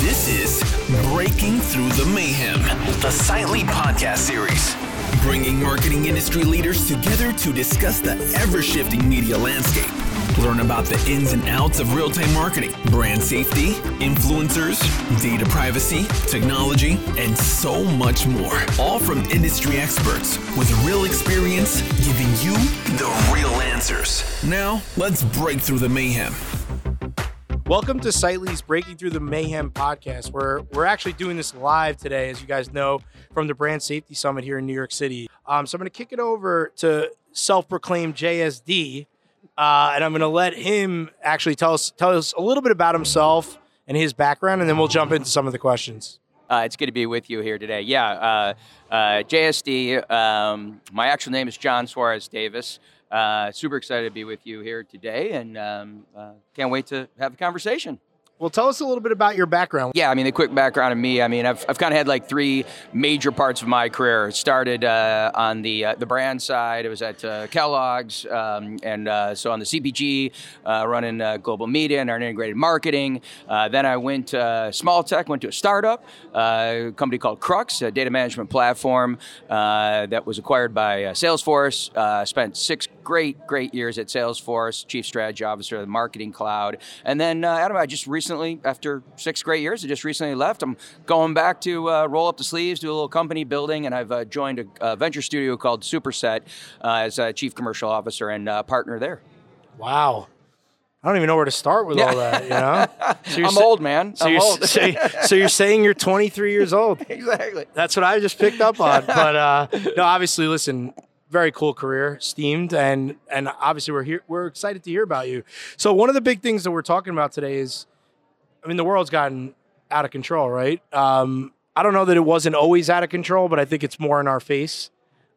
This is Breaking Through the Mayhem, the Lead podcast series, bringing marketing industry leaders together to discuss the ever shifting media landscape. Learn about the ins and outs of real time marketing, brand safety, influencers, data privacy, technology, and so much more. All from industry experts with real experience giving you the real answers. Now, let's break through the mayhem. Welcome to Sightly's Breaking Through the Mayhem podcast, where we're actually doing this live today, as you guys know, from the Brand Safety Summit here in New York City. Um, so I'm going to kick it over to self-proclaimed JSD, uh, and I'm going to let him actually tell us tell us a little bit about himself and his background, and then we'll jump into some of the questions. Uh, it's good to be with you here today. Yeah, uh, uh, JSD. Um, my actual name is Jon Suarez-Davis. Uh, super excited to be with you here today, and um, uh, can't wait to have the conversation. Well, tell us a little bit about your background. Yeah, I mean, the quick background of me. I mean, I've, I've kind of had like three major parts of my career. It started uh, on the uh, the brand side. It was at uh, Kellogg's, um, and uh, so on the CPG, uh, running uh, global media and our integrated marketing. then I went small tech. Went to a startup, a company called Krux, a data management platform that was acquired by Salesforce. spent six great great years at Salesforce, chief strategy officer of the marketing cloud, and then Adam, I just recently after six great years, I just recently left. I'm going back to uh, roll up the sleeves, do a little company building, and I've uh, joined a, a, venture studio called Superset uh, as a chief commercial officer and uh, partner there. Wow. I don't even know where to start with all that, you know? So I'm sa- old, man. So I'm you're, old. so, so, you're saying you're 23 years old. exactly. That's what I just picked up on. But uh, no, obviously, listen, very cool career, steamed, and and obviously we're here. We're excited to hear about you. So one of the big things that we're talking about today is I mean, the world's gotten out of control, right? Um, I don't know that it wasn't always out of control, but I think it's more in our face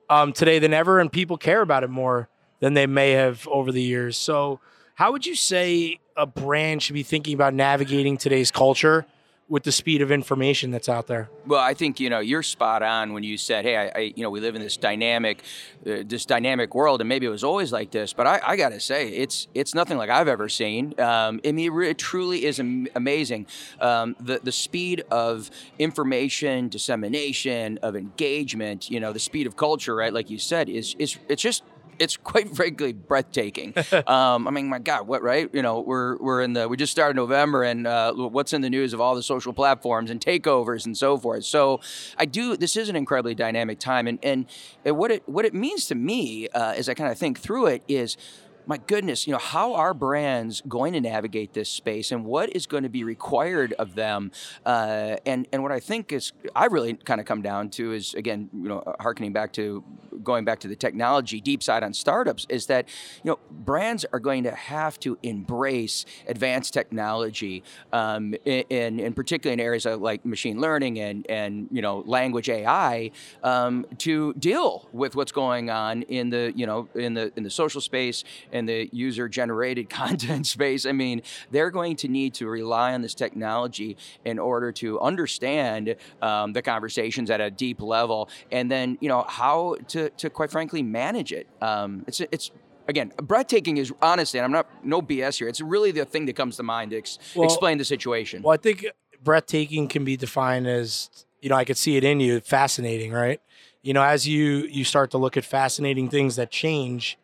um, today than ever, and people care about it more than they may have over the years. So, how would you say a brand should be thinking about navigating today's culture with the speed of information that's out there? Well, I think you know you're spot on when you said, "Hey, I, I you know we live in this dynamic, uh, this dynamic world, and maybe it was always like this." But I, I got to say, it's it's nothing like I've ever seen. Um, I mean, it truly is am- amazing. Um, the the speed of information dissemination, of engagement, you know, the speed of culture, right? Like you said, is is it's just it's quite frankly breathtaking. um, I mean, my God, what right? You know, we're we're in the we just started November, and uh, what's in the news of all the social platforms and takeovers and so forth. So, I do. This is an incredibly dynamic time, and and, and what it what it means to me uh, as I kind of think through it is my goodness, you know, how are brands going to navigate this space and what is going to be required of them? Uh, and and what I think is I really kind of come down to is again, you know, harkening back to going back to the technology deep side on startups is that you know brands are going to have to embrace advanced technology, um, in, in particularly in areas like machine learning and and you know language AI um, to deal with what's going on in the you know in the in the social space in the user generated content space. I mean, they're going to need to rely on this technology in order to understand um, the conversations at a deep level, and then you know how to, to quite frankly manage it. Um, it's it's again, breathtaking is honestly, and I'm not no BS here. It's really the thing that comes to mind to ex- well, explain the situation. Well, I think breathtaking can be defined as you know I could see it in you, fascinating, right? You know, as you you start to look at fascinating things that change,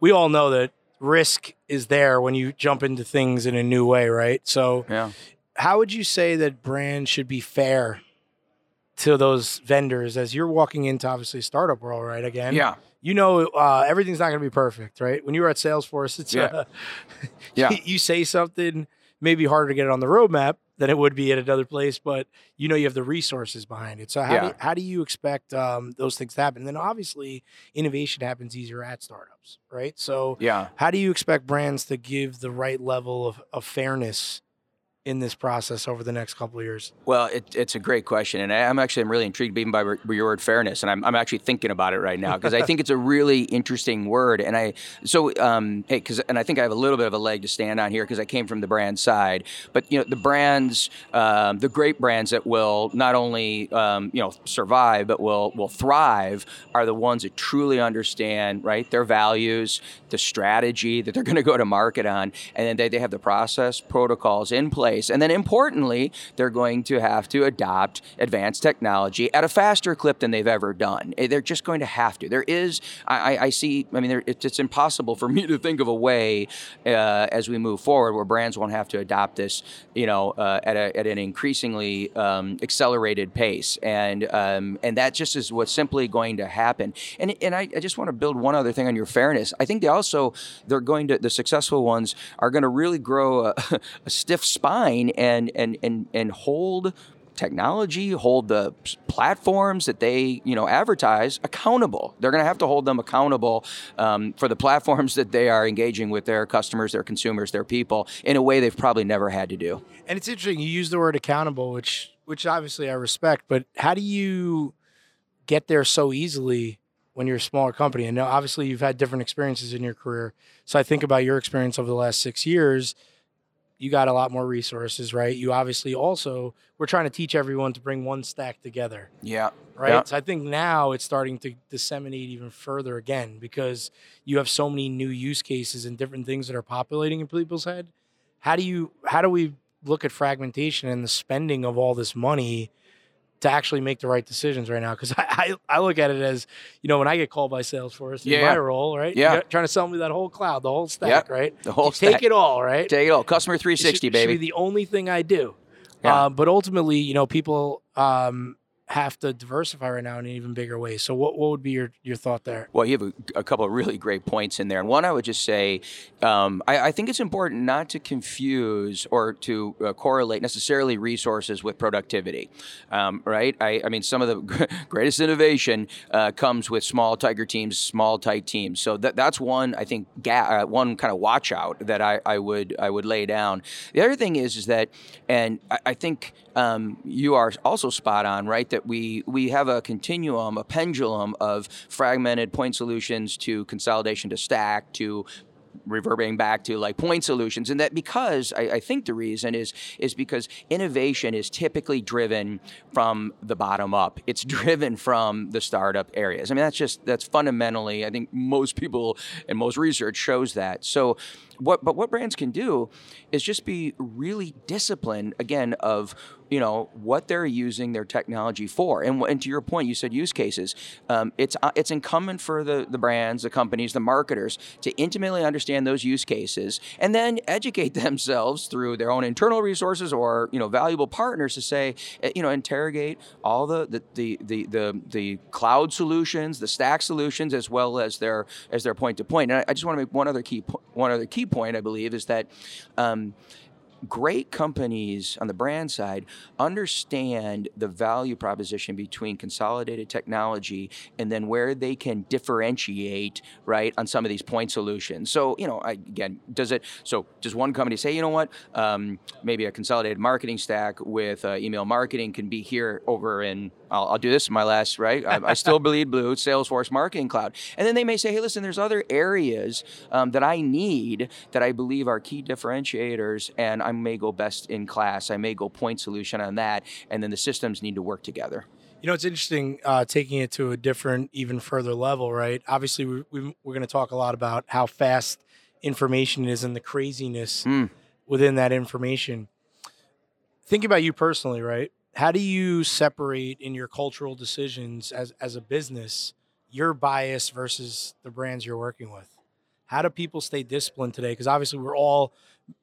we all know that risk is there when you jump into things in a new way, right? So, yeah. how would you say that brands should be fair to those vendors as you're walking into obviously startup world, right? Again, yeah. You know, uh, everything's not going to be perfect, right? When you were at Salesforce, it's yeah, uh, yeah. you say something maybe harder to get it on the roadmap than it would be at another place, but you know you have the resources behind it. So how, yeah. do, how do you expect um, those things to happen? And then obviously innovation happens easier at startups, right? So yeah, how do you expect brands to give the right level of, of fairness in this process over the next couple of years? Well, it, it's a great question, and I'm actually I'm really intrigued even by your word fairness, and I'm, I'm actually thinking about it right now because I think it's a really interesting word, and I so um, hey, because and I think I have a little bit of a leg to stand on here because I came from the brand side, but you know the brands, um, the great brands that will not only um, you know survive but will will thrive are the ones that truly understand right their values, the strategy that they're going to go to market on, and then they, they have the process protocols in place, and then importantly, they're going to have to adopt advanced technology at a faster clip than they've ever done. Eh, They're just going to have to. There is, I, I- I see. I mean, there, it's, it's impossible for me to think of a way uh, as we move forward where brands won't have to adopt this, you know, uh, at, a, at an increasingly um, accelerated pace, and um, and that just is what's simply going to happen. And and I, I just want to build one other thing on your fairness. I think they also they're going to the successful ones are going to really grow a, a stiff spine and and and and hold technology, hold the platforms that they you know advertise accountable. They're going to have to hold them accountable um, for the platforms that they are engaging with their customers, their consumers, their people in a way they've probably never had to do. And it's interesting. You use the word accountable, which which obviously I respect. But how do you get there so easily when you're a smaller company? And now, obviously, you've had different experiences in your career. So I think about your experience over the last six years. You got a lot more resources, right? You obviously also we're trying to teach everyone to bring one stack together, Yeah. right? Yeah. So I think now it's starting to disseminate even further again because you have so many new use cases and different things that are populating in people's head. How do you how do we look at fragmentation and the spending of all this money to actually make the right decisions right now? Because I, I I look at it as you know when I get called by Salesforce in Yeah, my yeah. role, right? Yeah. You're trying to sell me that whole cloud, the whole stack, Yep. right? The whole You stack. Take it all, right? Take it all. Customer It 360, should, baby. Should be the only thing I do. Yeah. Uh, but ultimately, you know, people um, have to diversify right now in an even bigger way. So, what, what would be your, your thought there? Well, you have a, a couple of really great points in there. And one, I would just say, um, I, I think it's important not to confuse or to uh, correlate necessarily resources with productivity, um, right? I, I mean, some of the greatest innovation uh, comes with small tiger teams, small tight teams. So that, that's one, I think, ga- uh, one kind of watch out that I, I would I would lay down. The other thing is, is that, and I, I think um, you are also spot on, right? That we we have a continuum, a pendulum of fragmented point solutions to consolidation to stack to reverberating back to like point solutions. And that because I, I think the reason is is because innovation is typically driven from the bottom up. It's driven from the startup areas. I mean that's just that's fundamentally i think most people and most research shows that. So what but what brands can do is just be really disciplined again of you know what they're using their technology for and, and to your point you said use cases um, it's uh, it's incumbent for the the brands the companies the marketers to intimately understand those use cases and then educate themselves through their own internal resources or you know valuable partners to say eh, you know interrogate all the the the the, the, the cloud solutions the stack solutions as well as their as their point to point. and I, I just want to make one other key one other key point I believe is that um, great companies on the brand side understand the value proposition between consolidated technology and then where they can differentiate right on some of these point solutions. So you know I, again does it so does one company say you know what? Um, maybe a consolidated marketing stack with uh, email marketing can be here over in I'll, I'll do this in my last right I, I still bleed blue salesforce marketing cloud and then they may say hey listen there's other areas um, that i need that i believe are key differentiators and i may go best in class i may go point solution on that and then the systems need to work together You know, it's interesting uh, taking it to a different, even further level, right? Obviously, we, we, we're going to talk a lot about how fast information is and the craziness Mm. within that information. Think about you personally, right? How do you separate in your cultural decisions as, as a business your bias versus the brands you're working with? How do people stay disciplined today? Because obviously, we're all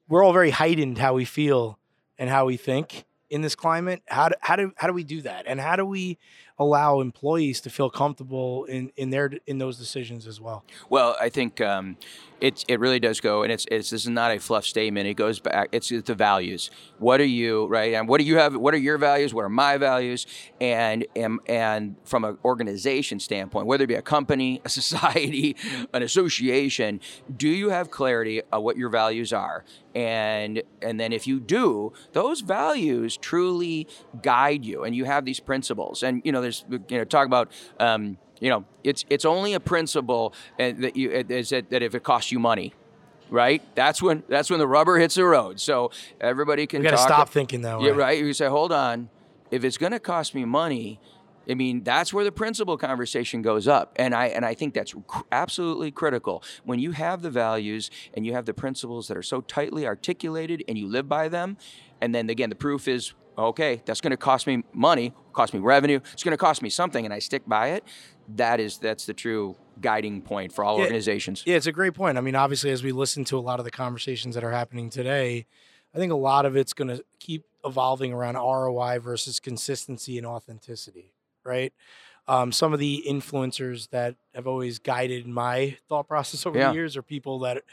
we're all very heightened how we feel and how we think in this climate. How do, how do how do we do that? And how do we allow employees to feel comfortable in in their in those decisions as well. Well, I think um, it it really does go, and it's it's this is not a fluff statement. It goes back. It's, it's the values. What are you right? And what do you have? What are your values? What are my values? And and, and from an organization standpoint, whether it be a company, a society, an association, do you have clarity of what your values are? And and then if you do, those values truly guide you, and you have these principles. And you know, there's you know talk about. Um, you know, it's it's only a principle uh, that you uh, is that, that if it costs you money, right? That's when that's when the rubber hits the road. So everybody can got to stop thinking that way. Yeah, right. You say, hold on, if it's going to cost me money. I mean, that's where the principal conversation goes up, and I and I think that's cr- absolutely critical. When you have the values and you have the principles that are so tightly articulated, and you live by them, and then again, the proof is okay. That's going to cost me money, cost me revenue. It's going to cost me something, and I stick by it. That is that's the true guiding point for all Yeah. organizations. Yeah, it's a great point. I mean, obviously, as we listen to a lot of the conversations that are happening today, I think a lot of it's going to keep evolving around ROI versus consistency and authenticity, right? Um, some of the influencers that have always guided my thought process over Yeah. the years are people that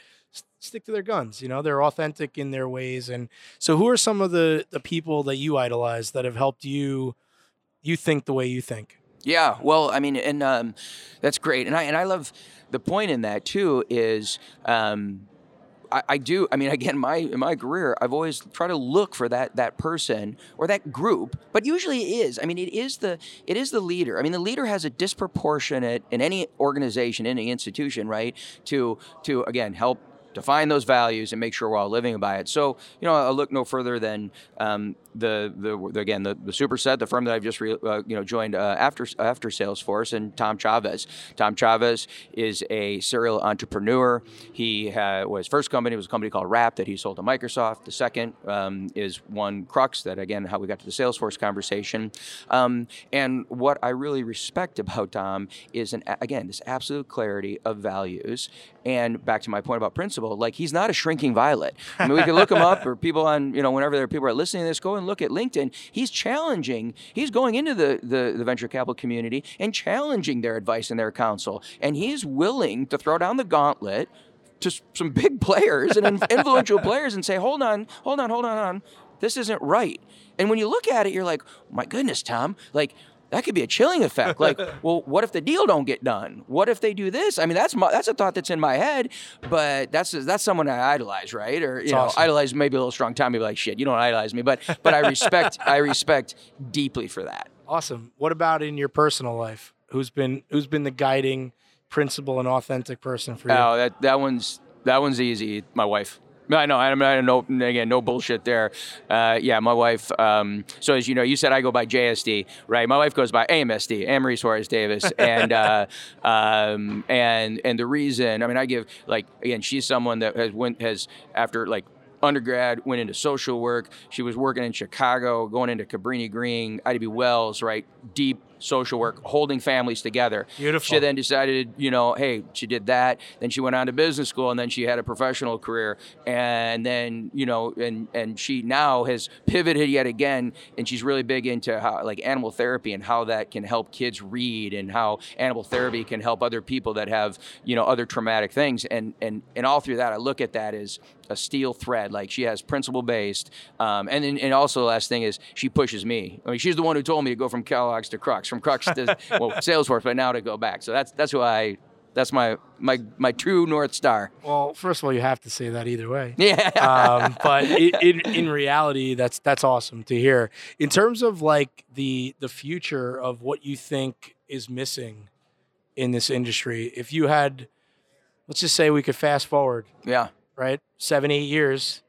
stick to their guns. You know, they're authentic in their ways. And so, who are some of the the people that you idolize that have helped you you think the way you think? Yeah, well, I mean, and um, that's great, and I and I love the point in that too is. Um, I, I do. I mean, again, my in my career, I've always tried to look for that that person or that group, but usually it is. I mean, it is the it is the leader. I mean, the leader has a disproportionate in any organization, any institution, right? To to again help define those values and make sure we're all living by it. So, you know, I'll look no further than um, the, the again the, the Superset, the firm that I've just re, uh, you know joined uh, after after Salesforce, and Tom Chavez. Tom Chavez is a serial entrepreneur. He had, his first company was a company called Rapt that he sold to Microsoft. The second um, is one Krux that again how we got to the Salesforce conversation. Um, and what I really respect about Tom is an again this absolute clarity of values. And back to my point about principle, like he's not a shrinking violet. I mean, we can look him up, or people on you know whenever there are people are listening to this, go and look at LinkedIn. He's challenging. He's going into the the, the venture capital community and challenging their advice and their counsel, and he's willing to throw down the gauntlet to some big players and influential players and say, hold on, hold on, hold on, hold on. This isn't right. And when you look at it, you're like, my goodness, Tom, like that could be a chilling effect. Like, well, what if the deal don't get done? What if they do this? I mean, that's my, that's a thought that's in my head, but that's that's someone I idolize, right? Or you know, awesome. idolize maybe a little strong. Tom, maybe like shit. You don't idolize me, but but I respect I respect deeply for that. Awesome. What about in your personal life? Who's been who's been the guiding principle and authentic person for you? Oh, that that one's that one's easy. My wife. No, I know. I I know. Again, no bullshit there. Uh, yeah, my wife. Um, so as you know, you said I go by JSD, right? My wife goes by AMSD, Amory Suarez Davis, and uh, um, and and the reason. I mean, I give like again, she's someone that has went has after like undergrad, went into social work. She was working in Chicago, going into Cabrini Green, Ida B. Wells, right? Deep social work, holding families together. Beautiful. She then decided, you know, hey, she did that. Then she went on to business school, and then she had a professional career, and then you know, and and she now has pivoted yet again, and she's really big into how like animal therapy and how that can help kids read, and how animal therapy can help other people that have you know other traumatic things, and and and all through that, I look at that as a steel thread. Like she has principle based, um, and then and also the last thing is she pushes me. I mean, she's the one who told me to go from Kellogg's to Krux, from Krux to well Salesforce, but now to go back. So that's that's who I. That's my my my true north star. Well, first of all, you have to say that either way. Yeah. um, but in, in in reality, that's that's awesome to hear. In terms of like the the future of what you think is missing in this industry, if you had, let's just say we could fast forward, yeah. right, seven eight years,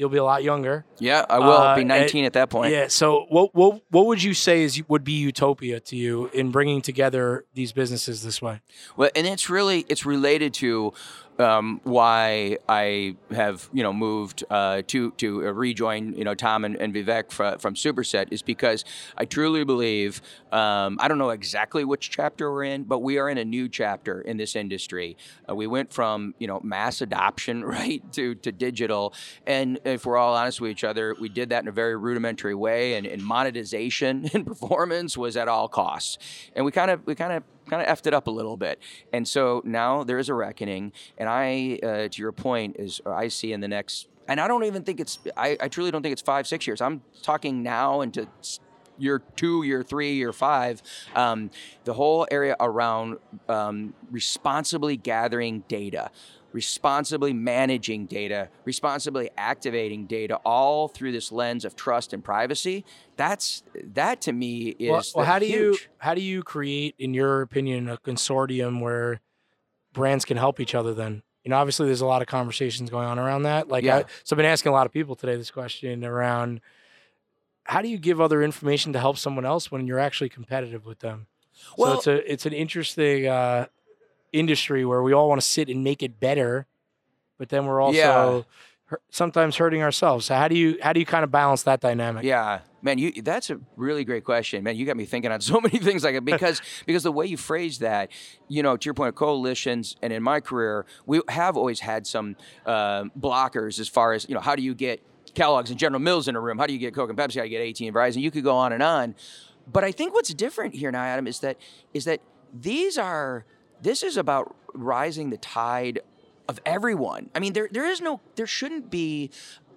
you'll be a lot younger. Yeah. I will Uh, be and- 19 at that point. Yeah. So what what what would you say is would be utopia to you in bringing together these businesses this way? Well, and it's really it's related to um, why I have you know moved uh, to to rejoin you know Tom and, and Vivek fr- from Superset is because I truly believe um, I don't know exactly which chapter we're in, but we are in a new chapter in this industry. Uh, we went from you know mass adoption right to to digital, and if we're all honest with each other, we did that in a very rudimentary way, and, and monetization and performance was at all costs, and we kind of we kind of kind of effed it up a little bit. And so now there is a reckoning. And I, uh, to your point, is I see in the next, and I don't even think it's, I, I truly don't think it's five, six years. I'm talking now into year two, year three, year five, um, the whole area around um, responsibly gathering data responsibly managing data, responsibly activating data, all through this lens of trust and privacy. That's that to me is well, well how do huge. you how do you create, in your opinion, a consortium where brands can help each other? Then you know, obviously, there's a lot of conversations going on around that. Like, Yeah. I, so I've been asking a lot of people today this question around how do you give other information to help someone else when you're actually competitive with them? Well- so it's a it's an interesting uh, industry where we all want to sit and make it better, but then we're also Yeah. sometimes hurting ourselves. So how do you how do you kind of balance that dynamic? Yeah, man, you that's a really great question, man. You got me thinking on so many things like it because because the way you phrase that, you know, to your point of coalitions, and in my career, we have always had some uh, blockers as far as you know, how do you get Kellogg's and General Mills in a room? How do you get Coke and Pepsi? How do you get AT and Verizon? You could go on and on. But I think what's different here now, Adam, is that is that these are this is about rising the tide of everyone. I mean, there there is no there shouldn't be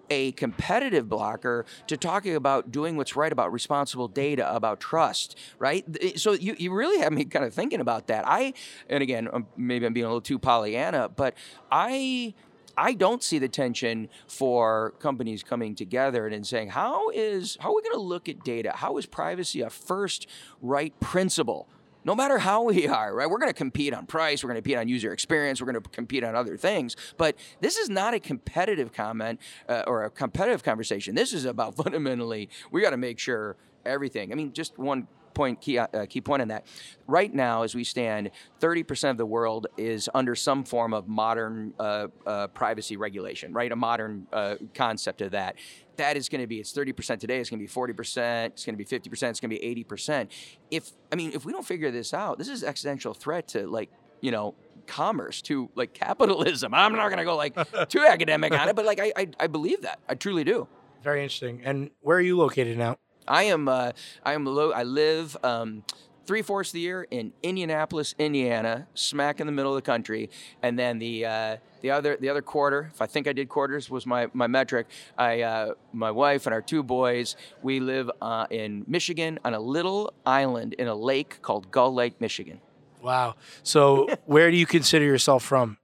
a competitive blocker to talking about doing what's right about responsible data, about trust, right? So you, you really have me kind of thinking about that. I, and again, um, maybe I'm being a little too Pollyanna, but I. I don't see the tension for companies coming together and saying, how is how are we going to look at data? How is privacy a first right principle? No matter how we are, right? We're going to compete on price, we're going to compete on user experience, we're going to compete on other things. But this is not a competitive comment uh, or a competitive conversation. This is about fundamentally, we got to make sure everything. I mean, just one point key uh, key point on that. Right now, as we stand, 30% of the world is under some form of modern uh, uh, privacy regulation, right? A modern uh, concept of that. That is going to be it's 30% today. It's going to be 40%. It's going to be 50%. It's going to be 80%. If I mean, if we don't figure this out, this is existential threat to like you know commerce to like capitalism. I'm not going to go like too academic on it, but like I, I I believe that I truly do. Very interesting. And where are you located now? I am uh, I am low, I live um, three fourths of the year in Indianapolis, Indiana, smack in the middle of the country, and then the uh, the other the other quarter. If I think I did quarters was my my metric. I uh, my wife and our two boys. We live uh, in Michigan on a little island in a lake called Gull Lake, Michigan. Wow. So where do you consider yourself from?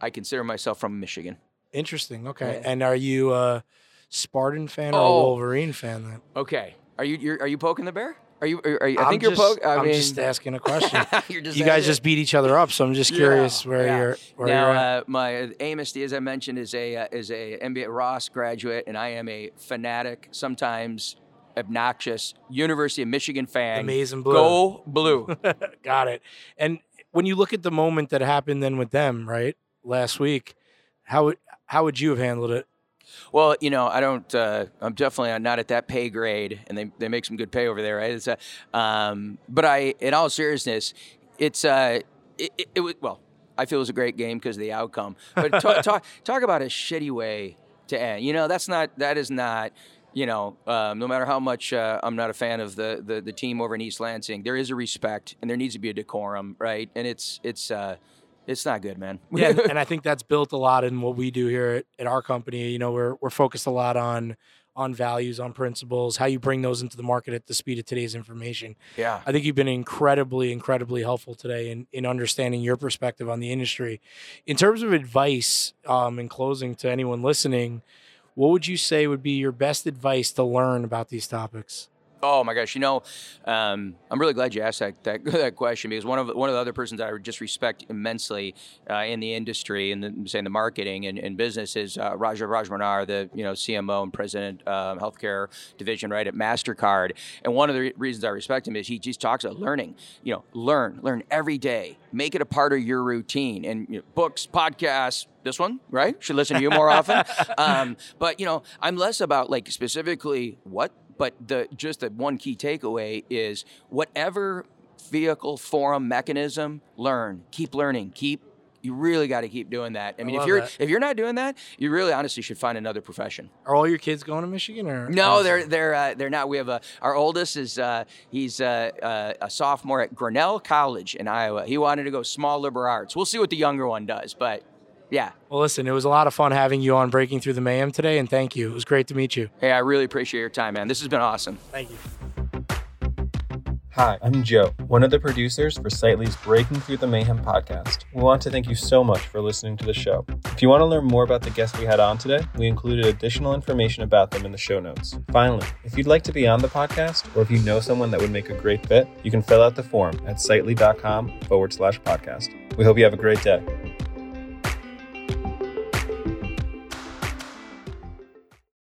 I consider myself from Michigan. Interesting. Okay. Yeah. And are you a Spartan fan or a Oh. Wolverine fan then? Okay, are you you're, are you poking the bear? Are you? Are, you I I'm think you're just, poking. I I'm mean, just asking a question. you guys just beat each other up, so I'm just curious Yeah, where yeah. you're where now, you're at. uh, my Amos, as I mentioned, is a uh, is a MBA Ross graduate, and I am a fanatic, sometimes obnoxious University of Michigan fan. Amazing blue. Go blue. Got it. And when you look at the moment that happened then with them, right, last week, how would how would you have handled it? Well, you know, I don't. Uh, I'm definitely not at that pay grade, and they, they make some good pay over there, right? It's, uh, um, but I, in all seriousness, it's uh, it, it, it was well. I feel it was a great game because of the outcome. But talk, talk talk about a shitty way to end. You know, that's not that is not. You know, um, no matter how much uh, I'm not a fan of the, the the team over in East Lansing, there is a respect and there needs to be a decorum, right? And it's it's uh, it's not good, man. Yeah, and- I think that's built a lot in what we do here at, at our company. You know, we're we're focused a lot on on values, on principles, how you bring those into the market at the speed of today's information. yeah. I think you've been incredibly, incredibly helpful today in, in understanding your perspective on the industry. In terms of advice, um, in closing to anyone listening, what would you say would be your best advice to learn about these topics? Oh my gosh! You know, um, I'm really glad you asked that, that, that question because one of one of the other persons that I just respect immensely uh, in the industry and the, saying the marketing and, and business is uh, Raja Rajamannar, the you know CMO and president um, healthcare division right at Mastercard. And one of the re- reasons I respect him is he just talks about learning. You know, learn, learn every day, make it a part of your routine. And you know, books, podcasts, this one, right? Should listen to you more often. Um, but you know, I'm less about like specifically what but the just the one key takeaway is whatever vehicle, forum, mechanism, learn, keep learning, keep. You really got to keep doing that. I mean, if you're that. if you're not doing that, you really honestly should find another profession. Are all your kids going to Michigan or No, they're they're uh, they're not. We have a our oldest is uh, he's uh, uh, a sophomore at Grinnell College in Iowa. He wanted to go small liberal arts. We'll see what the younger one does, but yeah. Well, listen, it was a lot of fun having you on Breaking Through the Mayhem today, and thank you. It was great to meet you. Hey, I really appreciate your time, man. This has been awesome. Thank you. Hi, I'm Joe, one of the producers for Sightly's Breaking Through the Mayhem podcast. We want to thank you so much for listening to the show. If you want to learn more about the guests we had on today, we included additional information about them in the show notes. Finally, if you'd like to be on the podcast, or if you know someone that would make a great fit, you can fill out the form at sightly.com forward slash podcast. We hope you have a great day.